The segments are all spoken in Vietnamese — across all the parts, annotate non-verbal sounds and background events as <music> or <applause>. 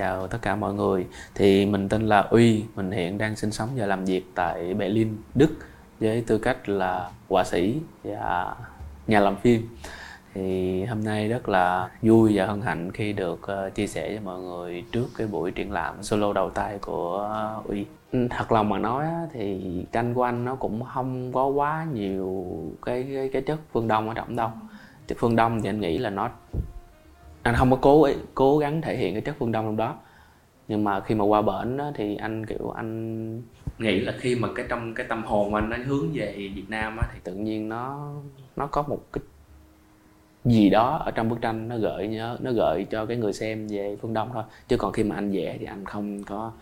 chào tất cả mọi người. Thì mình tên là Uy, mình hiện đang sinh sống và làm việc tại Berlin, Đức với tư cách là họa sĩ và nhà làm phim. Thì hôm nay rất là vui và hân hạnh khi được ờ, chia sẻ với mọi người trước cái buổi triển lãm solo đầu tay của Uy. Ừ, thật lòng mà nói thì tranh của anh nó cũng không có quá nhiều cái cái, cái chất phương đông ở trong đâu. Phương đông thì anh nghĩ là nó anh không có cố cố gắng thể hiện cái chất phương đông trong đó. Nhưng mà khi mà qua bển đó, thì anh kiểu anh nghĩ là khi mà cái trong cái tâm hồn anh nó hướng về Việt Nam á, thì tự nhiên nó nó có một cái gì đó ở trong bức tranh nó gợi nhớ nó gợi cho cái người xem về phương đông thôi. Chứ còn khi mà anh vẽ thì anh không có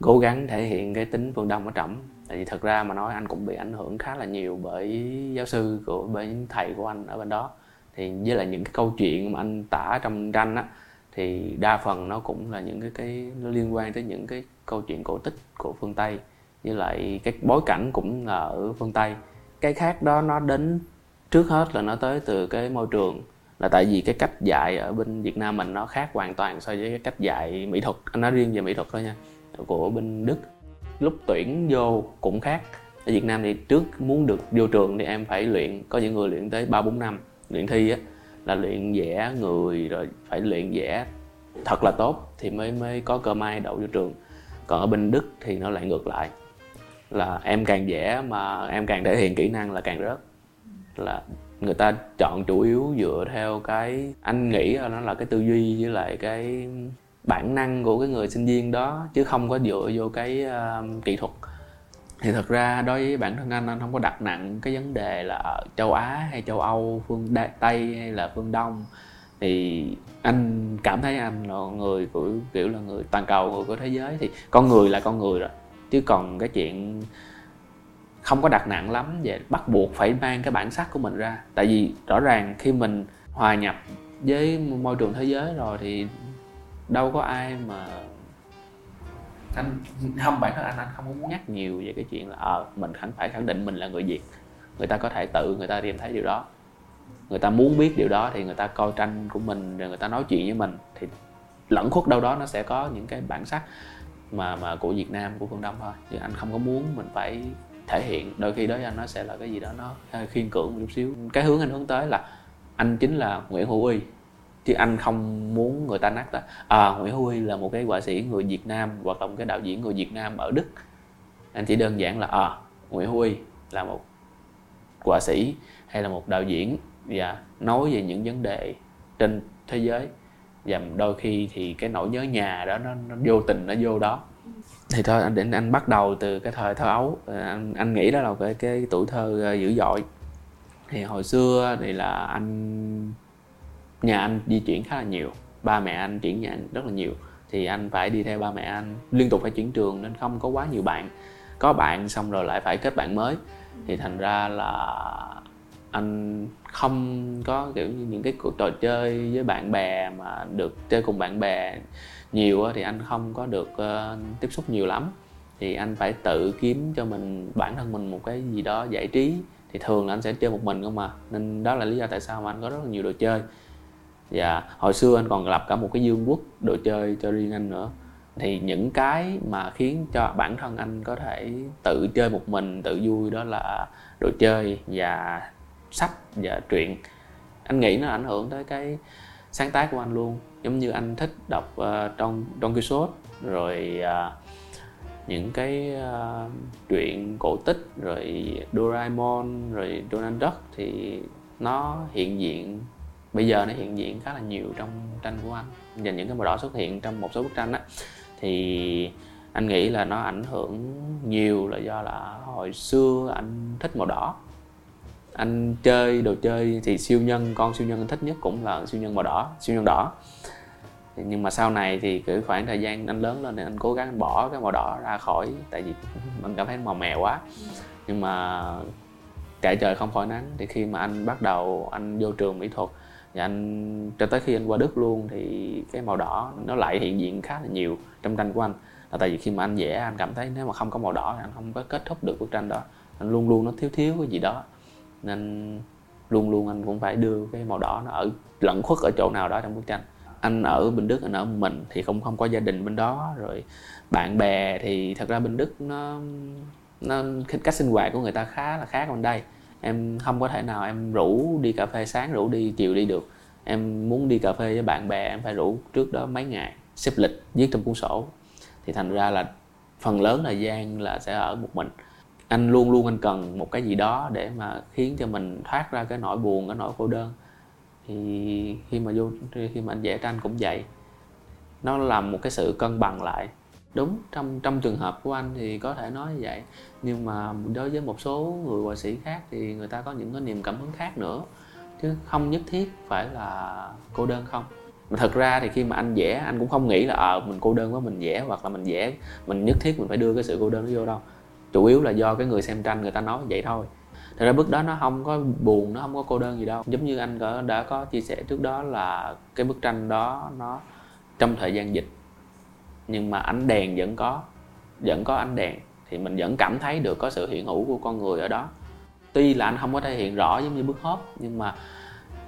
cố gắng thể hiện cái tính phương đông ở trỏng tại vì thật ra mà nói anh cũng bị ảnh hưởng khá là nhiều bởi giáo sư của bởi thầy của anh ở bên đó thì với lại những cái câu chuyện mà anh tả trong tranh á, thì đa phần nó cũng là những cái cái, nó liên quan tới những cái câu chuyện cổ tích của phương tây. Với lại cái bối cảnh cũng là ở phương tây. Cái khác đó nó đến trước hết là nó tới từ cái môi trường, là tại vì cái cách dạy ở bên Việt Nam mình nó khác hoàn toàn so với cái cách dạy mỹ thuật. Anh nói riêng về mỹ thuật thôi nha, của bên Đức. Lúc tuyển vô cũng khác. Ở Việt Nam thì trước muốn được vô trường thì em phải luyện, có những người luyện tới ba bốn năm luyện thi á là luyện vẽ người rồi phải luyện vẽ thật là tốt thì mới mới có cơ may đậu vô trường. Còn ở bên đức thì nó lại ngược lại là em càng vẽ mà em càng thể hiện kỹ năng là càng rớt. Là người ta chọn chủ yếu dựa theo cái anh nghĩ là nó là cái tư duy với lại cái bản năng của cái người sinh viên đó chứ không có dựa vô cái uh, kỹ thuật thì thật ra đối với bản thân anh anh không có đặt nặng cái vấn đề là ở châu á hay châu âu, phương tây hay là phương đông. Thì anh cảm thấy anh là người của, kiểu là người toàn cầu người của thế giới. Thì con người là con người rồi, chứ còn cái chuyện không có đặt nặng lắm về bắt buộc phải mang cái bản sắc của mình ra. Tại vì rõ ràng khi mình hòa nhập với môi trường thế giới rồi thì đâu có ai mà anh không bản thân anh anh không muốn nhắc. Nhiều về cái chuyện là ờ à, mình khẳng phải khẳng định mình là người việt. Người ta có thể tự người ta tìm thấy điều đó. Người ta muốn biết điều đó thì người ta coi tranh của mình rồi người ta nói chuyện với mình thì lẫn khuất đâu đó nó sẽ có những cái bản sắc mà mà của Việt Nam của phương Đông thôi. Chứ anh không có muốn mình phải thể hiện. Đôi khi đối với anh nó sẽ là cái gì đó nó khiên cưỡng một chút xíu. Cái hướng anh hướng tới là anh chính là Nguyễn Hữu Uy chứ anh không muốn người ta nhắc đó à, Nguyễn Huy là một cái họa sĩ người Việt Nam hoặc là một cái đạo diễn người Việt Nam ở Đức. Anh chỉ đơn giản là à, Nguyễn Huy là một họa sĩ hay là một đạo diễn và nói về những vấn đề trên thế giới. Và đôi khi thì cái nỗi nhớ nhà đó nó, nó vô tình nó vô đó. Thì thôi anh định anh bắt đầu từ cái thời thơ ấu. Ờ, anh anh nghĩ đó là cái cái tuổi thơ ờ, dữ dội. Thì hồi xưa thì là anh nhà anh di chuyển khá là nhiều ba mẹ anh chuyển nhà anh rất là nhiều thì anh phải đi theo ba mẹ anh. Liên tục phải chuyển trường nên không có quá nhiều bạn. Có bạn xong rồi lại phải kết bạn mới. Thì thành ra là anh không có kiểu như những cái cuộc trò chơi với bạn bè mà được chơi cùng bạn bè nhiều thì anh không có được uh, tiếp xúc nhiều lắm. Thì anh phải tự kiếm cho mình bản thân mình một cái gì đó giải trí. Thì thường là anh sẽ chơi một mình không mà nên đó là lý do tại sao mà anh có rất là nhiều đồ chơi và hồi xưa anh còn lập cả một cái dương quốc đồ chơi cho riêng anh nữa. Thì những cái mà khiến cho bản thân anh có thể tự chơi một mình tự vui đó là đồ chơi và sách và truyện. Anh nghĩ nó ảnh hưởng tới cái sáng tác của anh luôn. Giống như anh thích đọc uh, Don Don Quixote rồi uh, những cái uh, truyện cổ tích rồi Doraemon rồi Donald Duck thì nó hiện diện bây giờ nó hiện diện khá là nhiều trong tranh của anh. Và những cái màu đỏ xuất hiện trong một số bức tranh á, thì anh nghĩ là nó ảnh hưởng nhiều là do là hồi xưa anh thích màu đỏ. Anh chơi đồ chơi thì siêu nhân, con siêu nhân anh thích nhất cũng là siêu nhân màu đỏ, siêu nhân đỏ. Nhưng mà sau này thì cứ khoảng thời gian anh lớn lên thì anh cố gắng bỏ cái màu đỏ ra khỏi, tại vì <laughs> mình cảm thấy màu mè quá. Nhưng mà kệ trời không khỏi nắng, thì khi mà anh bắt đầu anh vô trường mỹ thuật và anh, cho tới khi anh qua Đức luôn thì cái màu đỏ nó lại hiện diện khá là nhiều trong tranh của anh. Là tại vì khi mà anh vẽ, anh cảm thấy nếu mà không có màu đỏ thì anh không có kết thúc được bức tranh đó. Anh luôn luôn nó thiếu thiếu cái gì đó. Nên luôn luôn anh cũng phải đưa cái màu đỏ nó ở, lẫn khuất ở chỗ nào đó trong bức tranh. Anh ở bên đức, anh ở một mình thì không không có gia đình bên đó. Rồi bạn bè thì thật ra bên đức nó nó cách sinh hoạt của người ta khá là khác bên đây em không có thể nào em rủ đi cà phê sáng, rủ đi chiều đi được. Em muốn đi cà phê với bạn bè, em phải rủ trước đó mấy ngày, xếp lịch, viết trong cuốn sổ. Thì thành ra là phần lớn thời gian là sẽ ở một mình. Anh luôn luôn anh cần một cái gì đó để mà khiến cho mình thoát ra cái nỗi buồn, cái nỗi cô đơn. Thì khi mà vô, khi mà anh vẽ tranh cũng vậy. Nó làm một cái sự cân bằng lại đúng trong trong trường hợp của anh thì có thể nói như vậy. Nhưng mà đối với một số người họa sĩ khác thì người ta có những cái niềm cảm hứng khác nữa. Chứ không nhất thiết phải là cô đơn không. Mà thật ra thì khi mà anh vẽ anh cũng không nghĩ là ờ à, mình cô đơn quá mình vẽ hoặc là mình vẽ mình nhất thiết mình phải đưa cái sự cô đơn đó vô đâu. Chủ yếu là do cái người xem tranh người ta nói vậy thôi. Thật ra bức đó nó không có buồn nó không có cô đơn gì đâu. Giống như anh đã có chia sẻ trước đó là cái bức tranh đó nó trong thời gian dịch nhưng mà ánh đèn vẫn có vẫn có ánh đèn. Thì mình vẫn cảm thấy được có sự hiện hữu của con người ở đó. Tuy là anh không có thể hiện rõ giống như bước hóp nhưng mà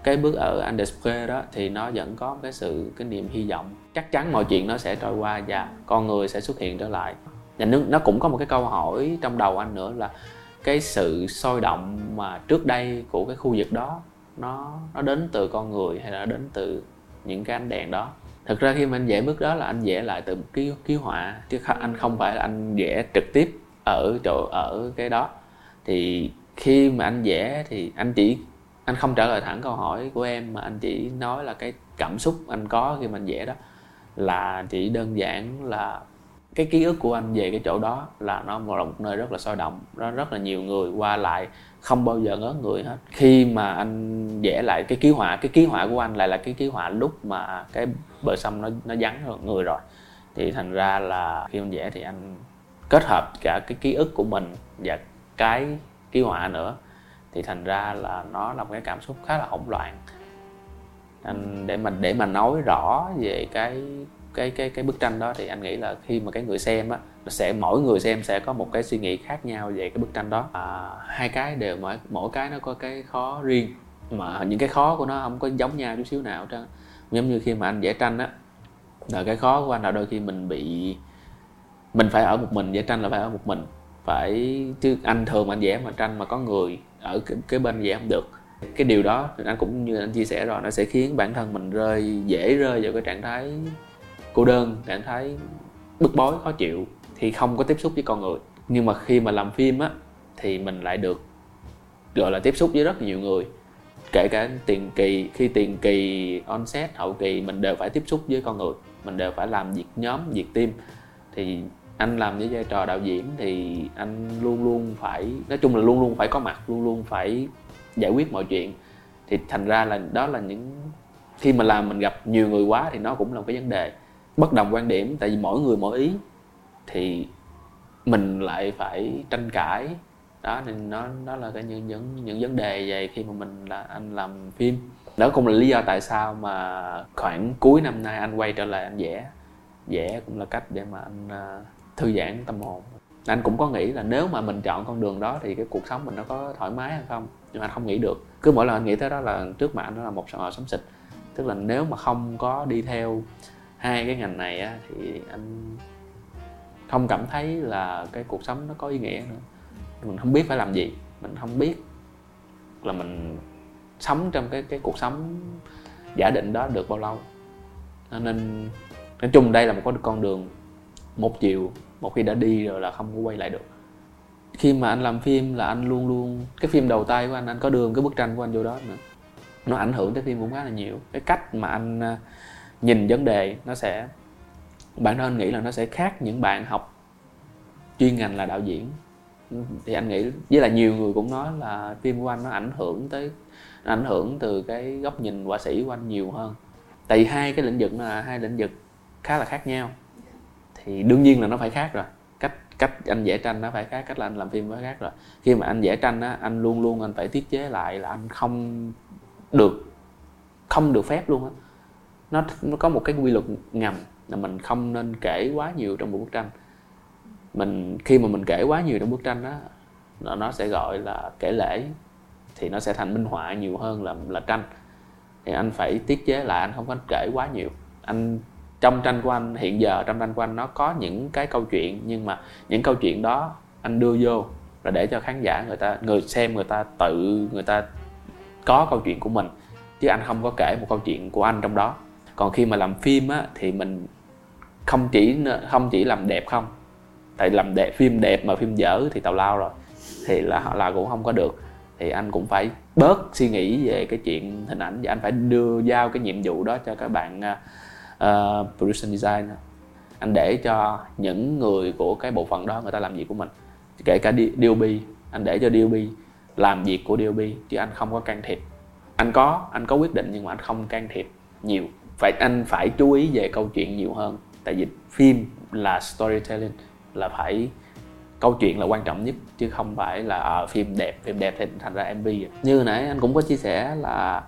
cái bước ở Undersquare đó thì nó vẫn có cái sự, cái niềm hy vọng. Chắc chắn mọi chuyện nó sẽ trôi qua và con người sẽ xuất hiện trở lại. Và nó cũng có một cái câu hỏi trong đầu anh nữa là cái sự sôi động mà trước đây của cái khu vực đó, nó nó đến từ con người hay là đến từ những cái ánh đèn đó? Thực ra khi mà anh vẽ bức đó là anh vẽ lại từ ký ký họa, chứ anh không phải là anh vẽ trực tiếp ở chỗ, ở cái đó. Thì khi mà anh vẽ thì anh chỉ, anh không trả lời thẳng câu hỏi của em, mà anh chỉ nói là cái cảm xúc anh có khi mà anh vẽ đó là chỉ đơn giản là cái ký ức của anh về cái chỗ đó là nó là một nơi rất là sôi động, nó rất là nhiều người qua lại, không bao giờ ngớ người hết. Khi mà anh vẽ lại cái ký họa, cái ký họa của anh lại là cái ký họa lúc mà cái bờ sông nó nó vắng người rồi. Thì thành ra là khi anh vẽ thì anh kết hợp cả cái ký ức của mình và cái ký họa nữa. Thì thành ra là nó là một cái cảm xúc khá là hỗn loạn. Anh, để mà để mà nói rõ về cái cái cái cái bức tranh đó thì anh nghĩ là khi mà cái người xem á sẽ mỗi người xem sẽ có một cái suy nghĩ khác nhau về cái bức tranh đó. À, hai cái đều mỗi mỗi cái nó có cái khó riêng mà những cái khó của nó không có giống nhau chút xíu nào hết giống như khi mà anh vẽ tranh á là cái khó của anh là đôi khi mình bị mình phải ở một mình vẽ tranh là phải ở một mình. Phải chứ anh thường anh vẽ mà tranh mà có người ở cái, cái bên vẽ không được. Cái điều đó anh cũng như anh chia sẻ rồi nó sẽ khiến bản thân mình rơi dễ rơi vào cái trạng thái cô đơn cảm thấy bức bối, khó chịu thì không có tiếp xúc với con người. Nhưng mà khi mà làm phim á, thì mình lại được, gọi là, tiếp xúc với rất nhiều người. Kể cả tiền kỳ, khi tiền kỳ on set hậu kỳ, mình đều phải tiếp xúc với con người. Mình đều phải làm việc nhóm, việc team. Thì anh làm với vai trò đạo diễn thì anh luôn luôn phải, nói chung là luôn luôn phải có mặt, luôn luôn phải giải quyết mọi chuyện. Thì thành ra là đó là những, khi mà làm mình gặp nhiều người quá thì nó cũng là một cái vấn đề bất đồng quan điểm, tại vì mỗi người mỗi ý, thì mình lại phải tranh cãi. Đó, nên nó đó là cái những những những vấn đề về khi mà mình là anh làm phim. Đó cũng là lý do tại sao mà khoảng cuối năm nay anh quay trở lại anh vẽ. Vẽ cũng là cách để mà anh à, thư giãn tâm hồn. Anh cũng có nghĩ là nếu mà mình chọn con đường đó thì cái cuộc sống mình nó có thoải mái hay không? Nhưng mà anh không nghĩ được. Cứ mỗi lần anh nghĩ tới đó là trước mặt anh nó là một sự sống xịt. Tức là nếu mà không có đi theo hai cái ngành này á, thì anh không cảm thấy là cái cuộc sống nó có ý nghĩa nữa. Mình không biết phải làm gì mình không biết là mình sống trong cái cái cuộc sống giả định đó được bao lâu. Nên nói chung đây là một con đường một chiều một khi đã đi rồi là không có quay lại được. Khi mà anh làm phim là anh luôn luôn cái phim đầu tay của anh anh có đường cái bức tranh của anh vô đó nữa. Nó ảnh hưởng tới phim cũng khá là nhiều. Cái cách mà anh nhìn vấn đề, nó sẽ bản thân anh nghĩ là nó sẽ khác những bạn học chuyên ngành là đạo diễn. Thì anh nghĩ, với là nhiều người cũng nói là phim của anh nó ảnh hưởng tới, nó ảnh hưởng từ cái góc nhìn họa sĩ của anh nhiều hơn. Tại vì hai cái lĩnh vực là hai lĩnh vực khá là khác nhau. Thì đương nhiên là nó phải khác rồi. Cách cách anh vẽ tranh nó phải khác, cách là anh làm phim phải khác rồi. Khi mà anh vẽ tranh á, anh luôn luôn anh phải tiết chế lại là anh không được không được phép luôn á nó nó có một cái quy luật ngầm là mình không nên kể quá nhiều trong một bức tranh. Mình, khi mà mình kể quá nhiều trong bức tranh đó nó nó sẽ gọi là kể lễ thì nó sẽ thành minh họa nhiều hơn là là tranh. Thì anh phải tiết chế lại, anh không có kể quá nhiều. Anh, trong tranh của anh, hiện giờ trong tranh của anh nó có những cái câu chuyện, nhưng mà những câu chuyện đó anh đưa vô là để cho khán giả người ta, người xem người ta tự, người ta có câu chuyện của mình, chứ anh không có kể một câu chuyện của anh trong đó còn khi mà làm phim á thì mình không chỉ không chỉ làm đẹp không? Tại làm đẹp phim đẹp mà phim dở thì tào lao rồi thì là họ là cũng không có được. Thì anh cũng phải bớt suy nghĩ về cái chuyện hình ảnh và anh phải đưa giao cái nhiệm vụ đó cho các bạn uh, production design anh để cho những người của cái bộ phận đó người ta làm việc của mình kể cả DOB anh để cho DOB làm việc của DOB chứ anh không có can thiệp. Anh có anh có quyết định nhưng mà anh không can thiệp nhiều phải anh phải chú ý về câu chuyện nhiều hơn. Tại vì phim là storytelling là phải câu chuyện là quan trọng nhất chứ không phải là à, phim đẹp phim đẹp thì thành ra mv như nãy anh cũng có chia sẻ là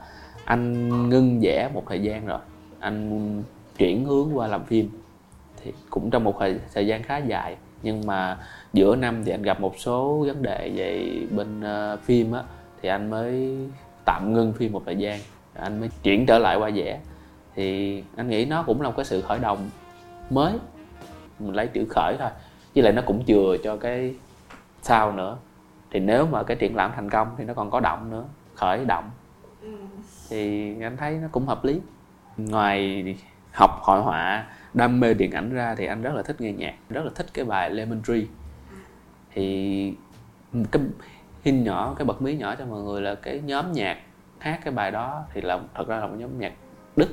anh ngưng vẽ một thời gian rồi. Anh chuyển hướng qua làm phim thì cũng trong một thời, thời gian khá dài. Nhưng mà giữa năm thì anh gặp một số vấn đề về bên uh, phim á thì anh mới tạm ngưng phim một thời gian. Anh mới chuyển trở lại qua vẽ thì anh nghĩ nó cũng là một cái sự khởi động mới. Mình lấy chữ khởi thôi. Với lại nó cũng chừa cho cái sau nữa. Thì nếu mà cái triển lãm thành công thì nó còn có động nữa. Khởi động. Thì anh thấy nó cũng hợp lý. Ngoài học hội họa, đam mê điện ảnh ra thì anh rất là thích nghe nhạc. Rất là thích cái bài Lemon Tree. Thì cái hin nhỏ, cái bật mí nhỏ cho mọi người là cái nhóm nhạc hát cái bài đó thì là thật ra là một nhóm nhạc đức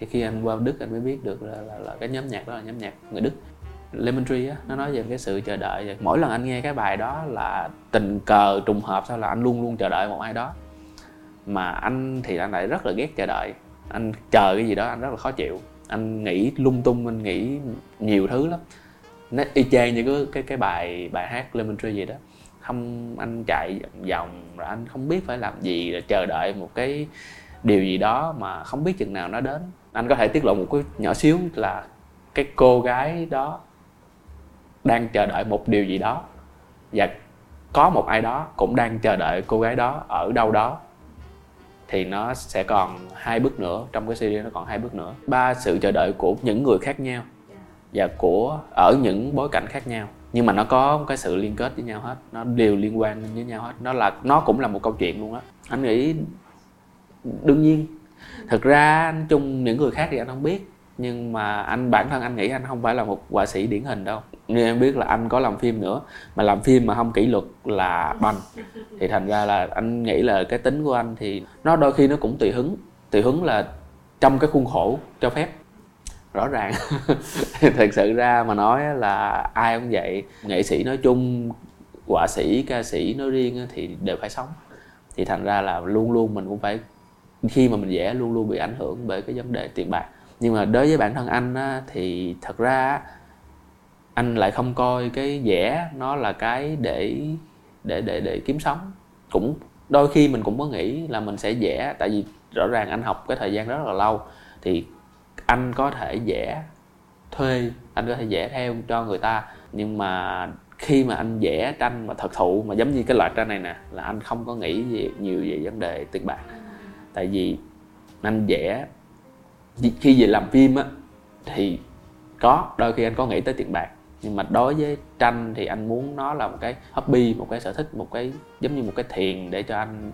thì khi anh qua đức anh mới biết được là, là, là cái nhóm nhạc đó là nhóm nhạc người đức. Lemon Tree á nó nói về cái sự chờ đợi. Mỗi lần anh nghe cái bài đó là tình cờ trùng hợp sao là anh luôn luôn chờ đợi một ai đó. Mà anh thì anh lại rất là ghét chờ đợi. Anh chờ cái gì đó anh rất là khó chịu. Anh nghĩ lung tung anh nghĩ nhiều thứ lắm. Nó y chang như cái cái cái bài bài hát Lemon Tree gì đó. Không anh chạy vòng vòng rồi anh không biết phải làm gì rồi chờ đợi một cái điều gì đó mà không biết chừng nào nó đến anh có thể tiết lộ một cái nhỏ xíu là cái cô gái đó đang chờ đợi một điều gì đó và có một ai đó cũng đang chờ đợi cô gái đó ở đâu đó. Thì nó sẽ còn hai bước nữa, trong cái series nó còn hai bước nữa. Ba, sự chờ đợi của những người khác nhau và của, ở những bối cảnh khác nhau. Nhưng mà nó có cái sự liên kết với nhau hết, nó đều liên quan với nhau hết. Nó là, nó cũng là một câu chuyện luôn á. Anh nghĩ đương nhiên thực ra anh chung những người khác thì anh không biết, nhưng mà anh, bản thân anh nghĩ anh không phải là một họa sĩ điển hình đâu. Như em biết là anh có làm phim nữa, mà làm phim mà không kỷ luật là banh thì thành ra là anh nghĩ là cái tính của anh thì nó đôi khi nó cũng tùy hứng. Tùy hứng là trong cái khuôn khổ cho phép. Rõ ràng. <laughs> Thật sự ra mà nói là ai cũng vậy. Nghệ sĩ nói chung, họa sĩ, ca sĩ nói riêng thì đều phải sống. Thì thành ra là luôn luôn mình cũng phải khi mà mình vẽ luôn luôn bị ảnh hưởng bởi cái vấn đề tiền bạc. Nhưng mà đối với bản thân anh á, thì thật ra anh lại không coi cái vẽ nó là cái để để để để kiếm sống. Cũng đôi khi mình cũng có nghĩ là mình sẽ vẽ tại vì rõ ràng anh học cái thời gian rất là lâu thì anh có thể vẽ thuê anh có thể vẽ theo cho người ta. Nhưng mà khi mà anh vẽ tranh mà thật thụ mà giống như cái loại tranh này nè là anh không có nghĩ gì nhiều về vấn đề tiền bạc tại vì anh vẽ khi về làm phim á thì có đôi khi anh có nghĩ tới tiền bạc. Nhưng mà đối với tranh thì anh muốn nó là một cái hobby một cái sở thích một cái giống như một cái thiền để cho anh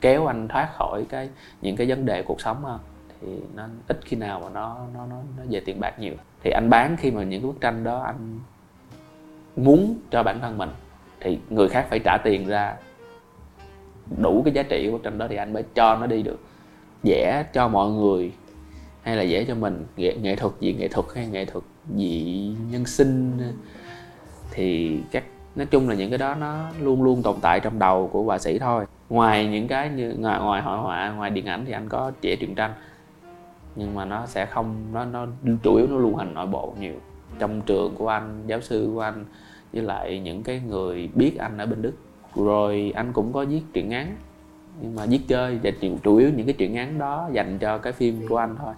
kéo anh thoát khỏi cái những cái vấn đề cuộc sống hơn. Thì nó ít khi nào mà nó nó nó, nó về tiền bạc nhiều. Thì anh bán khi mà những cái bức tranh đó anh muốn cho bản thân mình thì người khác phải trả tiền ra đủ cái giá trị của bức tranh đó thì anh mới cho nó đi được. Vẽ cho mọi người hay là vẽ cho mình nghệ, nghệ thuật gì nghệ thuật hay nghệ thuật gì nhân sinh. Thì các nói chung là những cái đó nó luôn luôn tồn tại trong đầu của họa sĩ thôi. Ngoài những cái như ngoài, ngoài hội họa ngoài điện ảnh thì anh có vẽ truyện tranh. Nhưng mà nó sẽ không nó nó chủ yếu nó lưu hành nội bộ nhiều. Trong trường của anh giáo sư của anh với lại những cái người biết anh ở bên đức rồi anh cũng có viết truyện ngắn. Nhưng mà viết chơi, và chủ yếu những cái truyện ngắn đó dành cho cái phim của anh thôi.